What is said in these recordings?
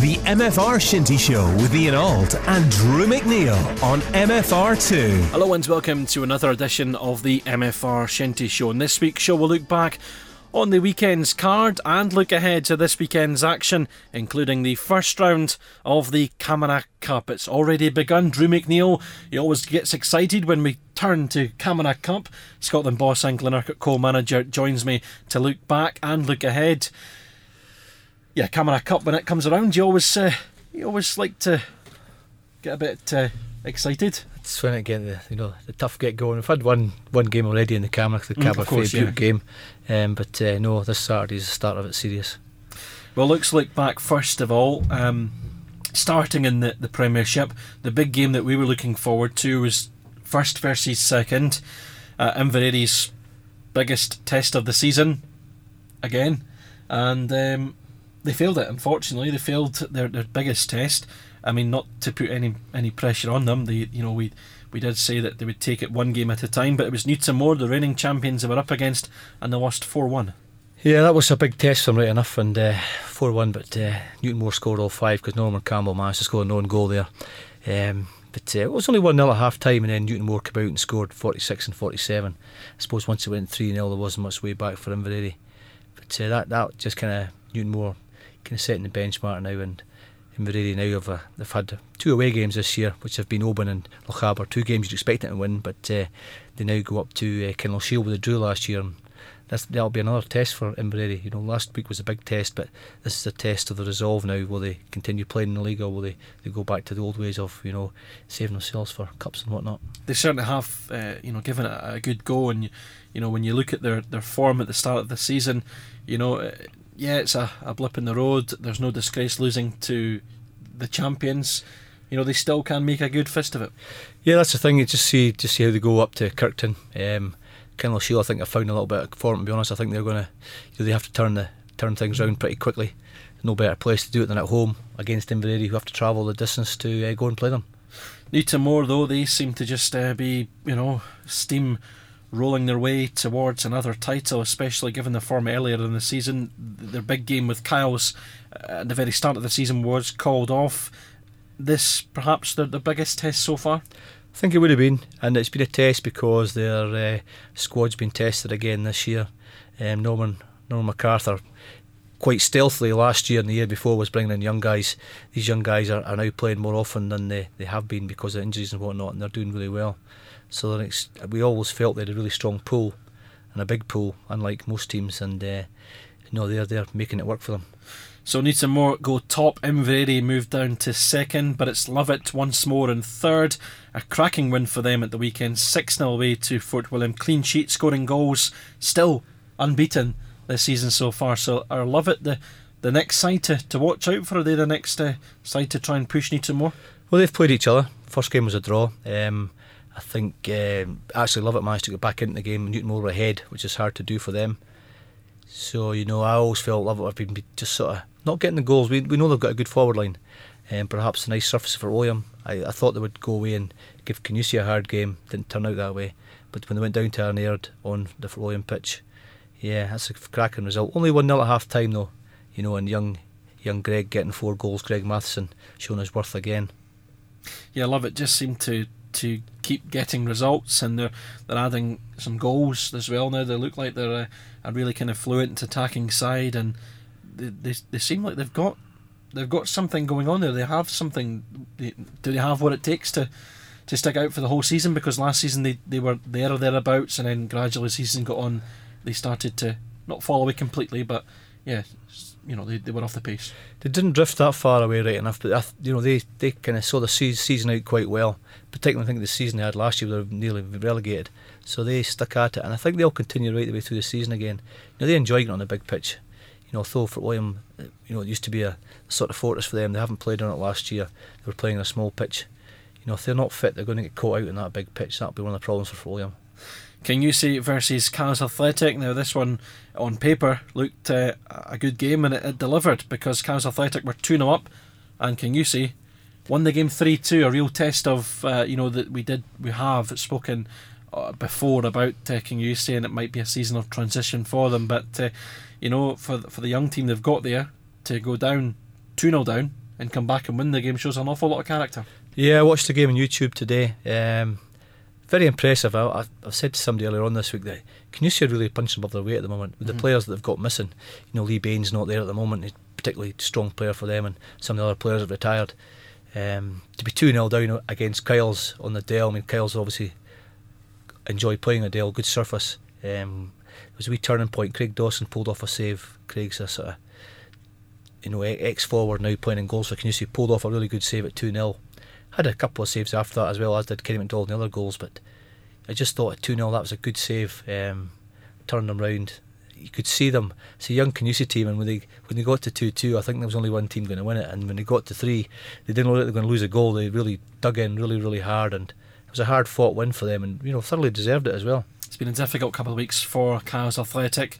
The MFR Shinty Show with Ian Auld and Drew McNeil on MFR2. Hello and welcome to another edition of the MFR Shinty Show. In this week's show, we'll look back on the weekend's card and look ahead to this weekend's action, including the first round of the Camanachd Cup. It's already begun. Drew McNeil, he always gets excited when we turn to Camanachd Cup. Scotland boss and Glenurquhart co-manager joins me to look back and look ahead. Yeah, Camanachd Cup when it comes around, you always uh, you always like to get a bit uh, excited. It's when it get the you know the tough get going. We've had one one game already in the camera, the Mm, Cabra of course, Fairview yeah. game, um, but uh, no, this Saturday's the start of it serious. Well, let's look back first of all. Um, starting in the, the Premiership, the big game that we were looking forward to was first versus second. Uh, Inverary's biggest test of the season, again, and um, they failed it. Unfortunately, they failed their, their biggest test. I mean, not to put any any pressure on them. They, you know, we we did say that they would take it one game at a time, but it was Newtonmore, the reigning champions, they were up against, and they lost four one. Yeah, that was a big test for them, right enough, and uh, four one. But uh, Newtonmore scored all five because Norman Campbell managed to score a known goal there. Um, but uh, it was only one 0 at half time, and then Newtonmore came out and scored forty six and forty seven. I suppose once it went three 0 there wasn't much way back for Inverary. But uh, that that just kind of Newtonmore kind of setting the benchmark now, and Inverary now have they've had two away games this year, which have been Oban and Lochaber. Two games you'd expect them to win, but uh, they now go up to uh, Shiel with a drew last year. And that'll be another test for Inverary. You know, last week was a big test, but this is a test of the resolve now. Will they continue playing in the league, or will they, they go back to the old ways of you know saving themselves for cups and whatnot? they certainly have, uh, you know, given it a good go. And you know, when you look at their, their form at the start of the season, you know, yeah, it's a, a blip in the road. There's no disgrace losing to the champions. You know, they still can make a good fist of it. Yeah, that's the thing. You just see just see how they go up to Kirkton. Um, Kinlochshiel, I think, have found a little bit of form. To be honest, I think they're going to you know, they have to turn the turn things around pretty quickly. No better place to do it than at home against Inverary, who have to travel the distance to uh, go and play them. Newtonmore though, they seem to just uh, be, you know, steam rolling their way towards another title, especially given the form earlier in the season. Their big game with Kyles uh, at the very start of the season was called off. This perhaps their, the biggest test so far. I think it would have been, and it's been a test because their uh, squad's been tested again this year. Um, Norman Norman MacArthur, quite stealthily last year and the year before, was bringing in young guys. These young guys are, are now playing more often than they, they have been because of injuries and whatnot, and they're doing really well. So they're we always felt they had a really strong pool and a big pool, unlike most teams, and uh, you know they're they're making it work for them. So Newtonmore go top. Inverary moved down to second, but it's Lovat once more in third. A cracking win for them at the weekend, 6 0 away to Fort William. Clean sheet, scoring goals, still unbeaten this season so far. So are Lovat the, the next side to, to watch out for? Are they the next uh, side to try and push Newtonmore? Well, they've played each other. First game was a draw. Um, I think um, actually Lovat managed to get back into the game. Newton were ahead, which is hard to do for them. So you know, I always felt Lovat have been just sort of not getting the goals. We we know they've got a good forward line, and perhaps a nice surface Fort William. I, I thought they would go away and give Kingussie a hard game. Didn't turn out that way. But when they went down to An Aird on the William pitch, yeah, that's a cracking result. Only one 0 at half time though, you know, and young young Greg getting four goals. Greg Matheson showing his worth again. Yeah, Lovat just seemed to to keep getting results, and they're they're adding some goals as well now. They look like they're a, a really kind of fluent attacking side, and they, they they seem like they've got they've got something going on there. They have something. Do they have what it takes to to stick out for the whole season? Because last season they, they were there or thereabouts, and then gradually the season got on, they started to not fall away completely, but yeah, you know they, they were off the pace. They didn't drift that far away right enough, but I you know they, they kind of saw the se- season out quite well. Particularly, I think the season they had last year, they were nearly relegated, so they stuck at it, and I think they'll continue right the way through the season again. You know they enjoy getting on the big pitch. You know, although Fort William, you know it used to be a sort of fortress for them. They haven't played on it last year. They were playing on a small pitch. You know, if they're not fit, they're going to get caught out in that big pitch. That'll be one of the problems Fort William. Kingussie versus Kyles Athletic? Now, this one on paper looked uh, a good game and it, it delivered because Kyles Athletic were 2 0 up and Kingussie won the game 3 2. A real test of, uh, you know, that we did, we have spoken uh, before about uh, Kingussie saying it might be a season of transition for them, but, uh, you know, for, for the young team they've got there to go down 2 0 down and come back and win the game shows an awful lot of character. Yeah, I watched the game on YouTube today. Um, very impressive. I, I said to somebody earlier on this week that Kingussie really punching above their weight at the moment with mm-hmm. the players that they've got missing. You know, Lee Bain's not there at the moment. He's a particularly strong player for them, and some of the other players have retired. Um, to be 2 0 down against Kyles on the Dell, I mean, Kyles obviously enjoy playing a Dell, good surface. Um, it was a wee turning point. Craig Dawson pulled off a save. Craig's a sort of, you know, ex forward now playing in goals for Kingussie, pulled off a really good save at 2 0. Had a couple of saves after that as well, as did Kenny McDonald in the other goals, but I just thought at 2 0 that was a good save. Um, them round. You could see them. It's a young Kingussie team, and when they when they got to 2 2, I think there was only one team going to win it. And when they got to 3, they didn't look like they were going to lose a goal. They really dug in really, really hard, and it was a hard fought win for them, and you know, thoroughly deserved it as well. It's been a difficult couple of weeks for Kyles Athletic.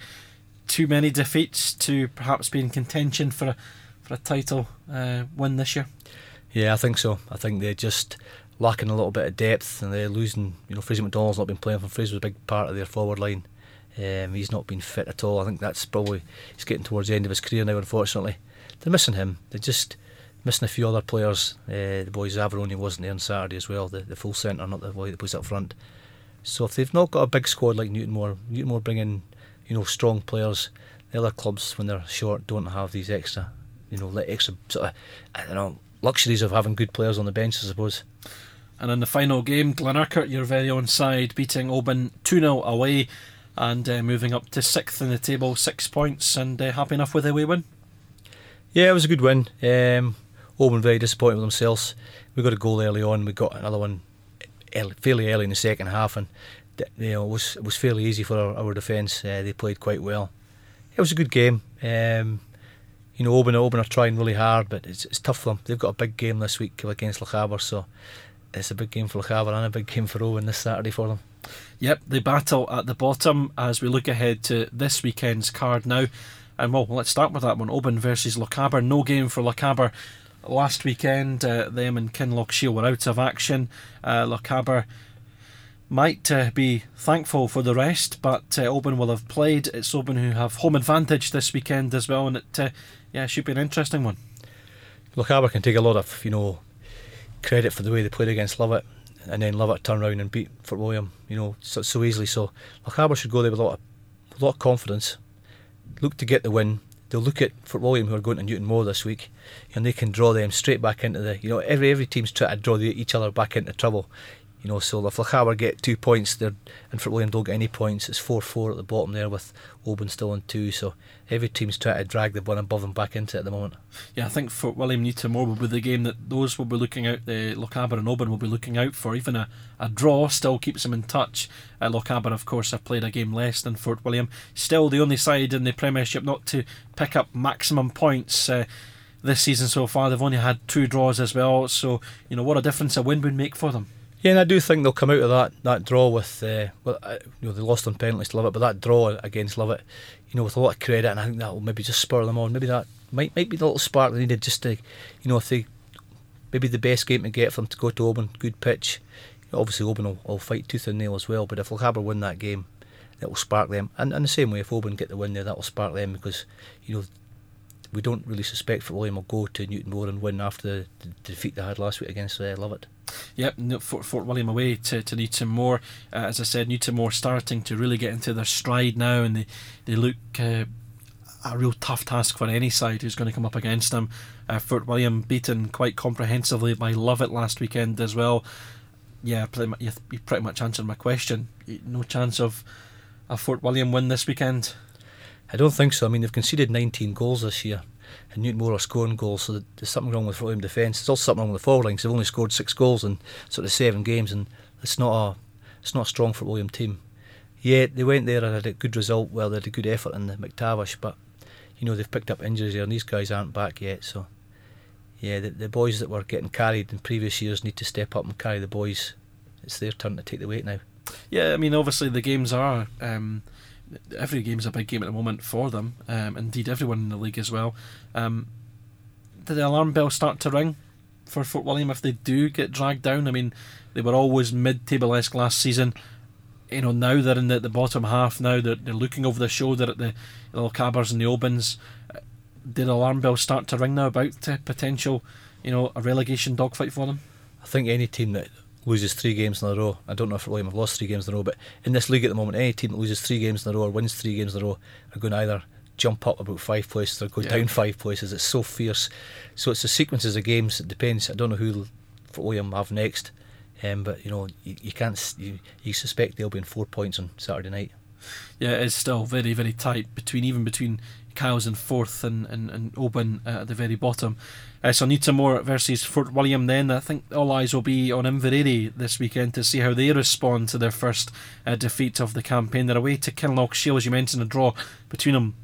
Too many defeats to perhaps be in contention for a, for a title uh, win this year. Yeah, I think so. I think they're just lacking a little bit of depth, and they're losing. You know, Fraser McDonald's not been playing for Fraser was a big part of their forward line. Um, he's not been fit at all. I think that's probably he's getting towards the end of his career now. Unfortunately, they're missing him. They're just missing a few other players. Uh, the boy Zavaroni wasn't there on Saturday as well. The, the full centre, not the boy that plays up front. So if they've not got a big squad like Newtonmore, Newtonmore bringing you know strong players. The other clubs, when they're short, don't have these extra, you know, like extra sort of, I don't know, luxuries of having good players on the bench, I suppose. And in the final game, Glenurquhart, your very own side, beating Oban 2 0 away and uh, moving up to sixth in the table, six points, and uh, happy enough with the away win. Yeah, it was a good win. Um, Oban very disappointed with themselves. We got a goal early on. We got another one early, fairly early in the second half, and you know it was it was fairly easy for our, our defence. Uh, they played quite well. It was a good game. Um, you know, Oban, and Oban are trying really hard, but it's, it's tough for them. They've got a big game this week against Lochaber, so it's a big game for Lochaber and a big game for Oban this Saturday for them. Yep, the battle at the bottom as we look ahead to this weekend's card now. And well, let's start with that one. Oban versus Lochaber. No game for Lochaber last weekend. Uh, them and Kinlochshiel were out of action. Uh, Lochaber might uh, be thankful for the rest, but uh, Oban will have played. It's Oban who have home advantage this weekend as well, and it yeah should be an interesting one. Lochaber can take a lot of you know credit for the way they played against Lovat, and then Lovat turn around and beat Fort William, you know, so, so easily. So Lochaber should go there with a lot of, a lot of confidence, look to get the win. They'll look at Fort William who are going to Newtonmore this week, and they can draw them straight back into the. You know, every every team's trying to draw the, each other back into trouble. You know, so if Lochaber get two points, there and Fort William don't get any points, it's four four at the bottom there with Oban still on two. So every team's trying to drag the one above them back into it at the moment. Yeah, I think Fort William need Newtonmore will be the game that those will be looking out. The Lochaber and Oban will be looking out for. Even a, a draw still keeps them in touch. Uh, Lochaber, of course, have played a game less than Fort William. Still the only side in the Premiership not to pick up maximum points. Uh, this season so far, they've only had two draws as well. So you know what a difference a win would make for them. Yeah, and I do think they'll come out of that, that draw with uh, well, uh, you know they lost on penalties to Lovat, but that draw against Lovat, you know, with a lot of credit, and I think that will maybe just spur them on. Maybe that might might be the little spark they needed just to, you know, if they maybe the best game to get for them to go to Oban, good pitch. Obviously, Oban will, will fight tooth and nail as well, but if Lochaber win that game, it will spark them. And in the same way, if Oban get the win there, that will spark them because you know we don't really suspect William will go to Newtonmore and win after the, the defeat they had last week against uh, Lovat. Yep, Fort, Fort William away to, to Newtonmore. Uh, as I said, Newton Newtonmore starting to really get into their stride now, and they, they look uh, a real tough task for any side who's going to come up against them. Uh, Fort William beaten quite comprehensively by Lovat last weekend as well. Yeah, pretty much, you pretty much answered my question. No chance of a Fort William win this weekend. I don't think so. I mean, they've conceded 19 goals this year, and Newtonmore are scoring goals, so there's something wrong with William defence. There's also something wrong with the forward. They've only scored six goals in sort of seven games, and it's not a it's not a strong Fort William team. Yeah, they went there and had a good result. Well, they had a good effort in the McTavish, but you know they've picked up injuries and these guys aren't back yet. So yeah, the, the boys that were getting carried in previous years need to step up and carry the boys. It's their turn to take the weight now. Yeah, I mean, obviously the games are. Um, every game's a big game at the moment for them. Um, indeed, everyone in the league as well. Um, did the alarm bell start to ring for Fort William if they do get dragged down? I mean, they were always mid-table esque last season. You know, now they're in the, the bottom half. Now they're, they're looking over their shoulder at the, the Lochabers and the Obans. did the alarm bells start to ring now about uh, potential, you know, a relegation dogfight for them? I think any team that loses three games in a row, I don't know if William have lost three games in a row, but in this league at the moment, any team that loses three games in a row or wins three games in a row are going to either jump up about five places or go Yeah. down five places. It's so fierce. So it's the sequences of games. It depends. I don't know who Fort William have next, um, but you know you, you can't. You, you suspect they'll be in four points on Saturday night. Yeah, it is still very, very tight between even between Kyles in fourth and, and, and Oban at the very bottom. Uh, so Newtonmore versus Fort William then. I think all eyes will be on Inverary this weekend to see how they respond to their first uh, defeat of the campaign. They're away to Kinlochshiel, as you mentioned, a draw between them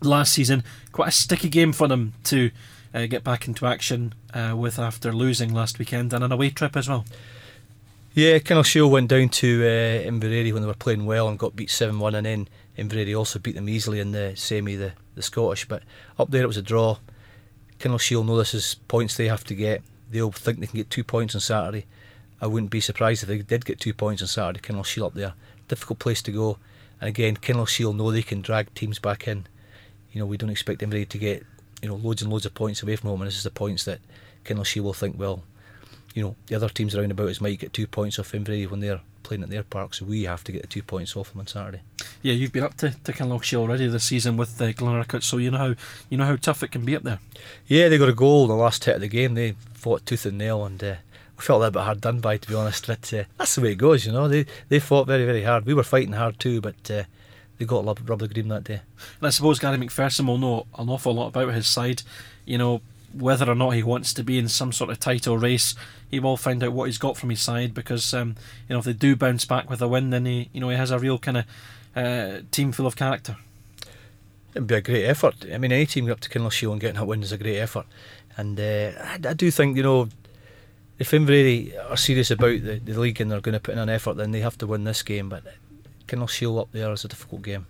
last season. Quite a sticky game for them to uh, get back into action uh, with after losing last weekend and an away trip as well. Yeah, Kinlochshiel went down to uh, Inverary when they were playing well and got beat 7 1, and then Inverary also beat them easily in the semi, the, the Scottish. But up there it was a draw. Kinlochshiel know this is points they have to get. They'll think they can get two points on Saturday. I wouldn't be surprised if they did get two points on Saturday. Kinlochshiel up there. Difficult place to go. And again, Kinlochshiel know they can drag teams back in. You know, we don't expect anybody to get you know loads and loads of points away from home, and this is the points that Kinlochshiel will think, well, you know, the other teams around about us might get two points off Inverary when they're playing at their park, so we have to get the two points off them on Saturday. Yeah, you've been up to, to Kinlochshiel already this season with uh, Glenurquhart, so you know how you know how tough it can be up there. Yeah, they got a goal in the last hit of the game. They fought tooth and nail, and uh, we felt a little bit hard done by, to be honest. But uh, that's the way it goes, you know. They they fought very very hard. We were fighting hard too, but uh, they got a rub rub the green that day. And I suppose Gary McPherson will know an awful lot about his side. You know, whether or not he wants to be in some sort of title race, he will find out what he's got from his side because um, you know if they do bounce back with a win, then he you know he has a real kind of uh, team full of character. It'd be a great effort. I mean, any team up to Shiel and getting that win is a great effort. And uh, I, I do think, you know, if Inverary are serious about the, the league and they're going to put in an effort, then they have to win this game. But Shiel up there is a difficult game.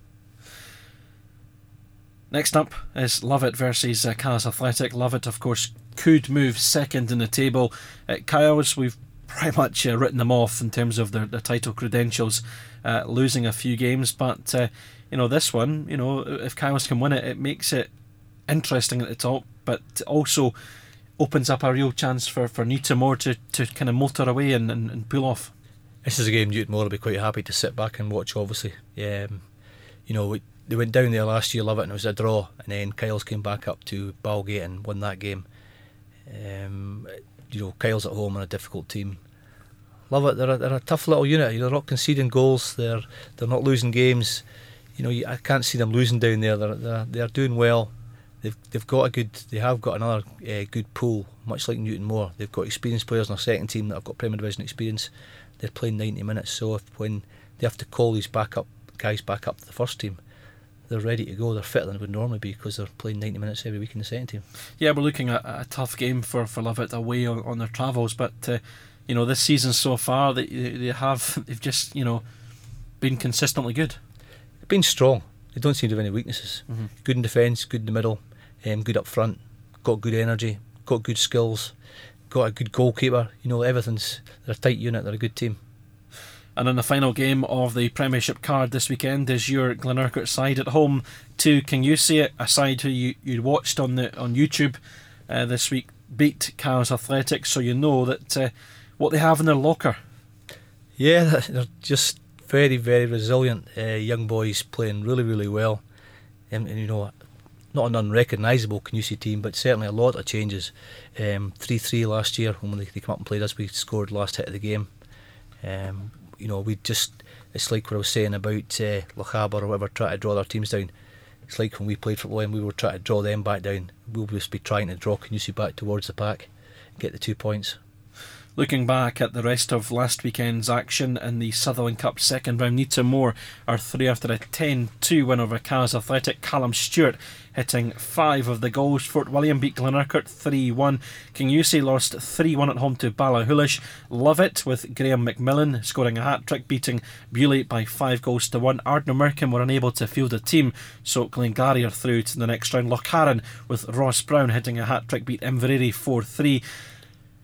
Next up is Lovat versus uh, Athletic. Lovat, of course, could move second in the table. Uh, Kyles, we've pretty much uh, written them off in terms of their, their title credentials, uh, losing a few games. But, uh, you know, this one, you know, if Kyles can win it, it makes it interesting at the top, but also opens up a real chance for, for Newtonmore to, to kind of motor away and, and, and pull off. This is a game Newton will be quite happy to sit back and watch, obviously. Um, you know, we, they went down there last year, Lovat, and it was a draw. And then Kyles came back up to Balgate and won that game. Um, you know, Kyles at home and a difficult team. Lovat. They're a, they're a tough little unit. They're not conceding goals. They're they're not losing games. You know, I can't see them losing down there. They're they're, they're doing well. They've they've got a good. They have got another uh, good pool, much like Newtonmore. They've got experienced players in their second team that have got Premier Division experience. They're playing 90 minutes, so if when they have to call these back up guys back up to the first team, they're ready to go. They're fitter than would normally be because they're playing 90 minutes every week in the second team. Yeah, we're looking at a tough game for, for Lovat away on, on their travels, but uh, you know this season so far they they have they've just you know been consistently good. They've been strong. They don't seem to have any weaknesses. Mm-hmm. Good in defence, good in the middle, um, good up front, got good energy, got good skills, got a good goalkeeper. You know, everything's they're a tight unit. They're a good team. And in the final game of the Premiership card this weekend is your Glenurquhart side at home to Kingussie, a side who you you watched on the on YouTube uh, this week beat Kyles Athletic, so you know that uh, what they have in their locker. Yeah, they're just very, very resilient uh, young boys playing really, really well. And, and you know, not an unrecognisable Kingussie team, but certainly a lot of changes. Um, 3 3 last year when they, they come up and played us, we scored last hit of the game. Um, you know, we just, it's like what I was saying about uh, Lochaber or whatever, try to draw their teams down. It's like when we played Fort William, we were trying to draw them back down. We'll just be trying to draw Kingussie back towards the pack, and get the two points. Looking back at the rest of last weekend's action in the Sutherland Cup second round, Newtonmore are three after a 10 2 win over Kyles Athletic. Callum Stewart hitting five of the goals. Fort William beat Glenurquhart 3 1. King lost 3 1 at home to Ballachulish. Lovat with Graham McMillan scoring a hat trick, beating Beauly by five goals to one. Ardnamurchan were unable to field a team, so Glengarry are through to the next round. Lochcarron with Ross Brown hitting a hat trick, beat Inverary 4 3.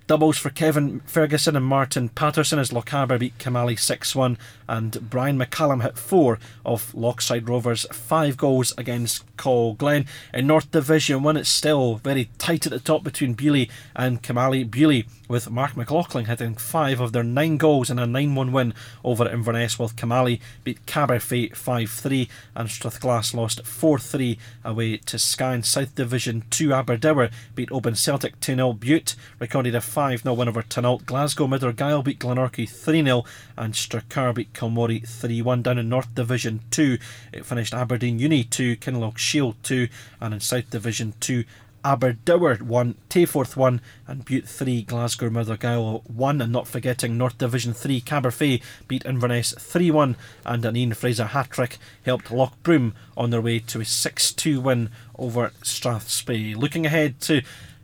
Doubles for Kevin Ferguson and Martin Patterson as Lochaber beat Kilmallie 6 1, and Brian McCallum hit four of Lochside Rovers' five goals against Colglen. In North Division 1, it's still very tight at the top between Beauly and Kilmallie. Beauly with Mark McLaughlin hitting five of their nine goals in a 9 1 win over Inverness, while Kilmallie beat Caberfeidh 5 3 and Strathglass lost 4 3 away to Skye. In South Division 2, Aberdour beat Oban Celtic 2 0. Bute recorded a 5 0 win over Tinault. Glasgow Mid Argyll beat Glenorchy 3 0 and Strachur beat Kilmory 3 1. Down in North Division 2, it finished Aberdeen Uni 2, Kinlochshiel 2, and in South Division 2, Aberdour 1, Tayforth 1, and Bute 3, Glasgow Mid Argyll 1. And not forgetting North Division 3, Caberfeidh beat Inverness 3 1, and an Ian Fraser hat trick helped Lochbroom on their way to a 6 2 win over Strathspey. Looking ahead to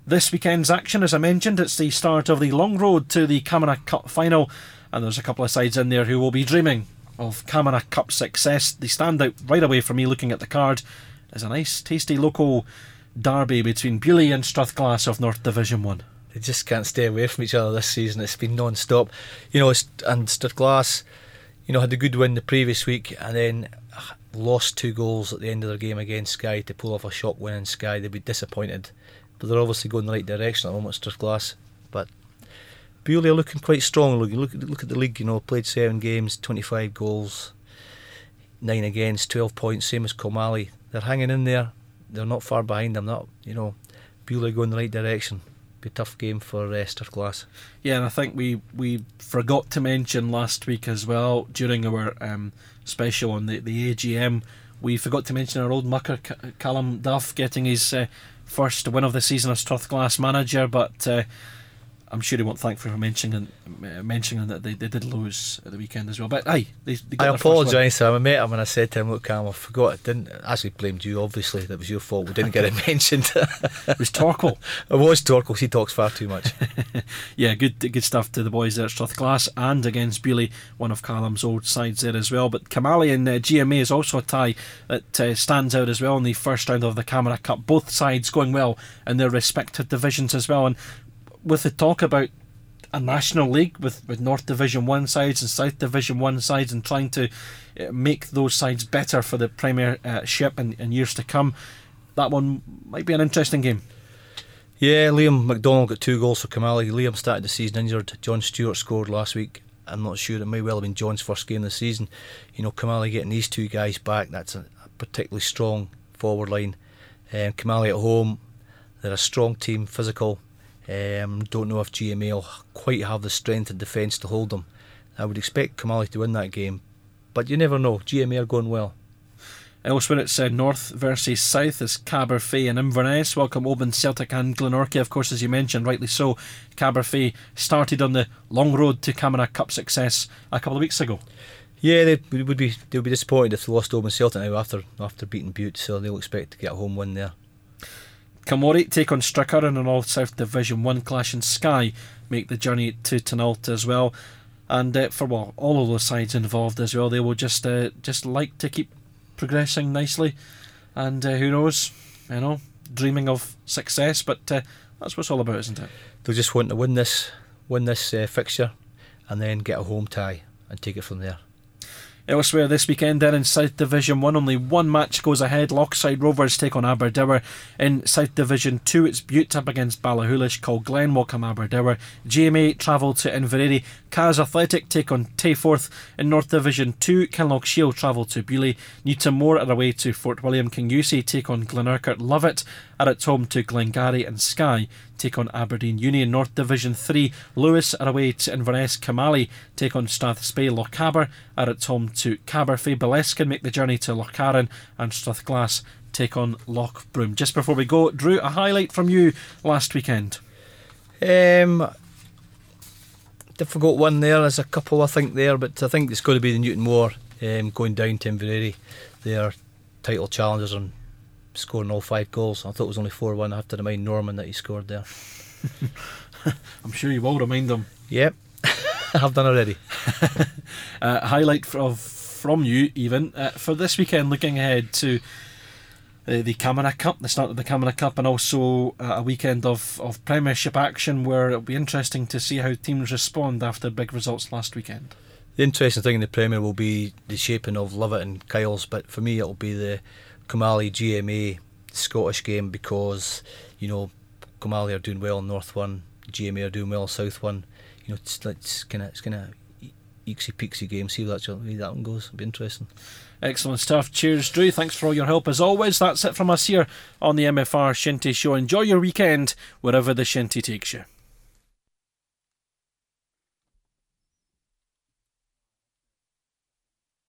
this weekend's action, as I mentioned, it's the start of the long road to the Camanachd Cup final, and there's a couple of sides in there who will be dreaming of Camanachd Cup success. The stand out right away for me looking at the card. is a nice, tasty local derby between Beauly and Strathglass of North Division 1. They just can't stay away from each other this season. It's been non stop. You know, and Strathglass, you know, had a good win the previous week and then ah, lost two goals at the end of their game against Skye to pull off a shock win in Skye. They'd be disappointed. But they're obviously going the right direction at the moment, Strathglass. But Beauly are looking quite strong. Look, look, look at the league, you know, played seven games, 25 goals, nine against, 12 points, same as Kilmallie. They're hanging in there they're not far behind them. Not you know, Beauly going the right direction. Be a tough game for uh, Glass. Yeah, and I think we we forgot to mention last week as well during our um, special on the the AGM. We forgot to mention our old mucker Callum Duff getting his uh, first win of the season as Strathglass manager, but. Uh, I'm sure he won't thank for mentioning uh, mentioning that they, they did lose at the weekend as well. But aye, they, they I apologise to him. I met him and I said to him, "Look, Cam, I forgot. I didn't actually blamed you. Obviously, that was your fault. We didn't get it mentioned. it was Torquil. it was Torquil. He talks far too much. yeah, good good stuff to the boys there at Strathglass and against Beauly, one of Callum's old sides there as well. But Kilmallie and uh, GMA is also a tie that uh, stands out as well in the first round of the Camanachd Cup. Both sides going well in their respective divisions as well. And with the talk about a national league with, with North Division 1 sides and South Division 1 sides and trying to uh, make those sides better for the Premiership uh, in, in years to come. That one might be an interesting game. Yeah, Liam McDonald got two goals for Kilmallie. Liam started the season injured. John Stewart scored last week. I'm not sure it may well have been John's first game the season. You know, Kilmallie getting these two guys back, that's a, a particularly strong forward line. Um, Kilmallie at home, they're a strong team, physical. Um, don't know if GMA will quite have the strength and defence to hold them. I would expect Kilmallie to win that game, but you never know. GMA are going well. Elsewhere, it's uh, North versus South as Caberfeidh and Inverness welcome Oban Celtic and Glenorchy. Of course, as you mentioned, rightly so, Caberfeidh started on the long road to Camanachd Cup success a couple of weeks ago. Yeah, they would be they would be disappointed if they lost Oban Celtic now after after beating Bute, so they'll expect to get a home win there. Kilmory take on Strachur in an All South Division 1 clash, and Skye make the journey to Tinault as well. And uh, for well, all of those sides involved as well, they will just uh, just like to keep progressing nicely. And uh, who knows, you know, dreaming of success. But uh, that's what it's all about, isn't it? They'll just want to win this, win this uh, fixture, and then get a home tie and take it from there. Elsewhere this weekend, then in South Division 1, only one match goes ahead. Lochside Rovers take on Aberdour. In South Division 2, it's Bute up against Ballachulish, Colglen welcome Aberdour. GMA travel to Inverary. Kyles Athletic take on Tayforth. In North Division 2, Kinlochshiel travel to Beauly. Newtonmore are away to Fort William. Kingussie take on Glenurquhart. Lovat are at home to Glengarry and Skye take on Aberdeen Union. North Division 3, Lewis are away to Inverness. Kilmallie take on Strathspey. Lochaber are at home to Caberfeidh. Beletskyn make the journey to Lochcarron and Strathglass take on Lochbroom. Just before we go, Drew, a highlight from you last weekend. Um, difficult one there. There's a couple I think there, but I think it's going to be the Newtonmore um, going down to Inverary. They are title challengers and scoring all five goals. I thought it was only 4 1. I have to remind Norman that he scored there. I'm sure you will remind him. Yep, I've done already. uh, highlight of from you, even uh, for this weekend, looking ahead to the, the Camanachd Cup, the start of the Camanachd Cup, and also uh, a weekend of, of Premiership action where it'll be interesting to see how teams respond after big results last weekend. The interesting thing in the Premier will be the shaping of Lovat and Kyles, but for me it'll be the Kilmallie GMA Scottish game because you know Kilmallie are doing well in North One, GMA are doing well South One. You know, it's, it's kind of it's kind of eeksy peeksy game. See that, that one goes. It'll be interesting. Excellent stuff. Cheers, Drew. Thanks for all your help as always. That's it from us here on the MFR Shinty Show. Enjoy your weekend wherever the Shinty takes you.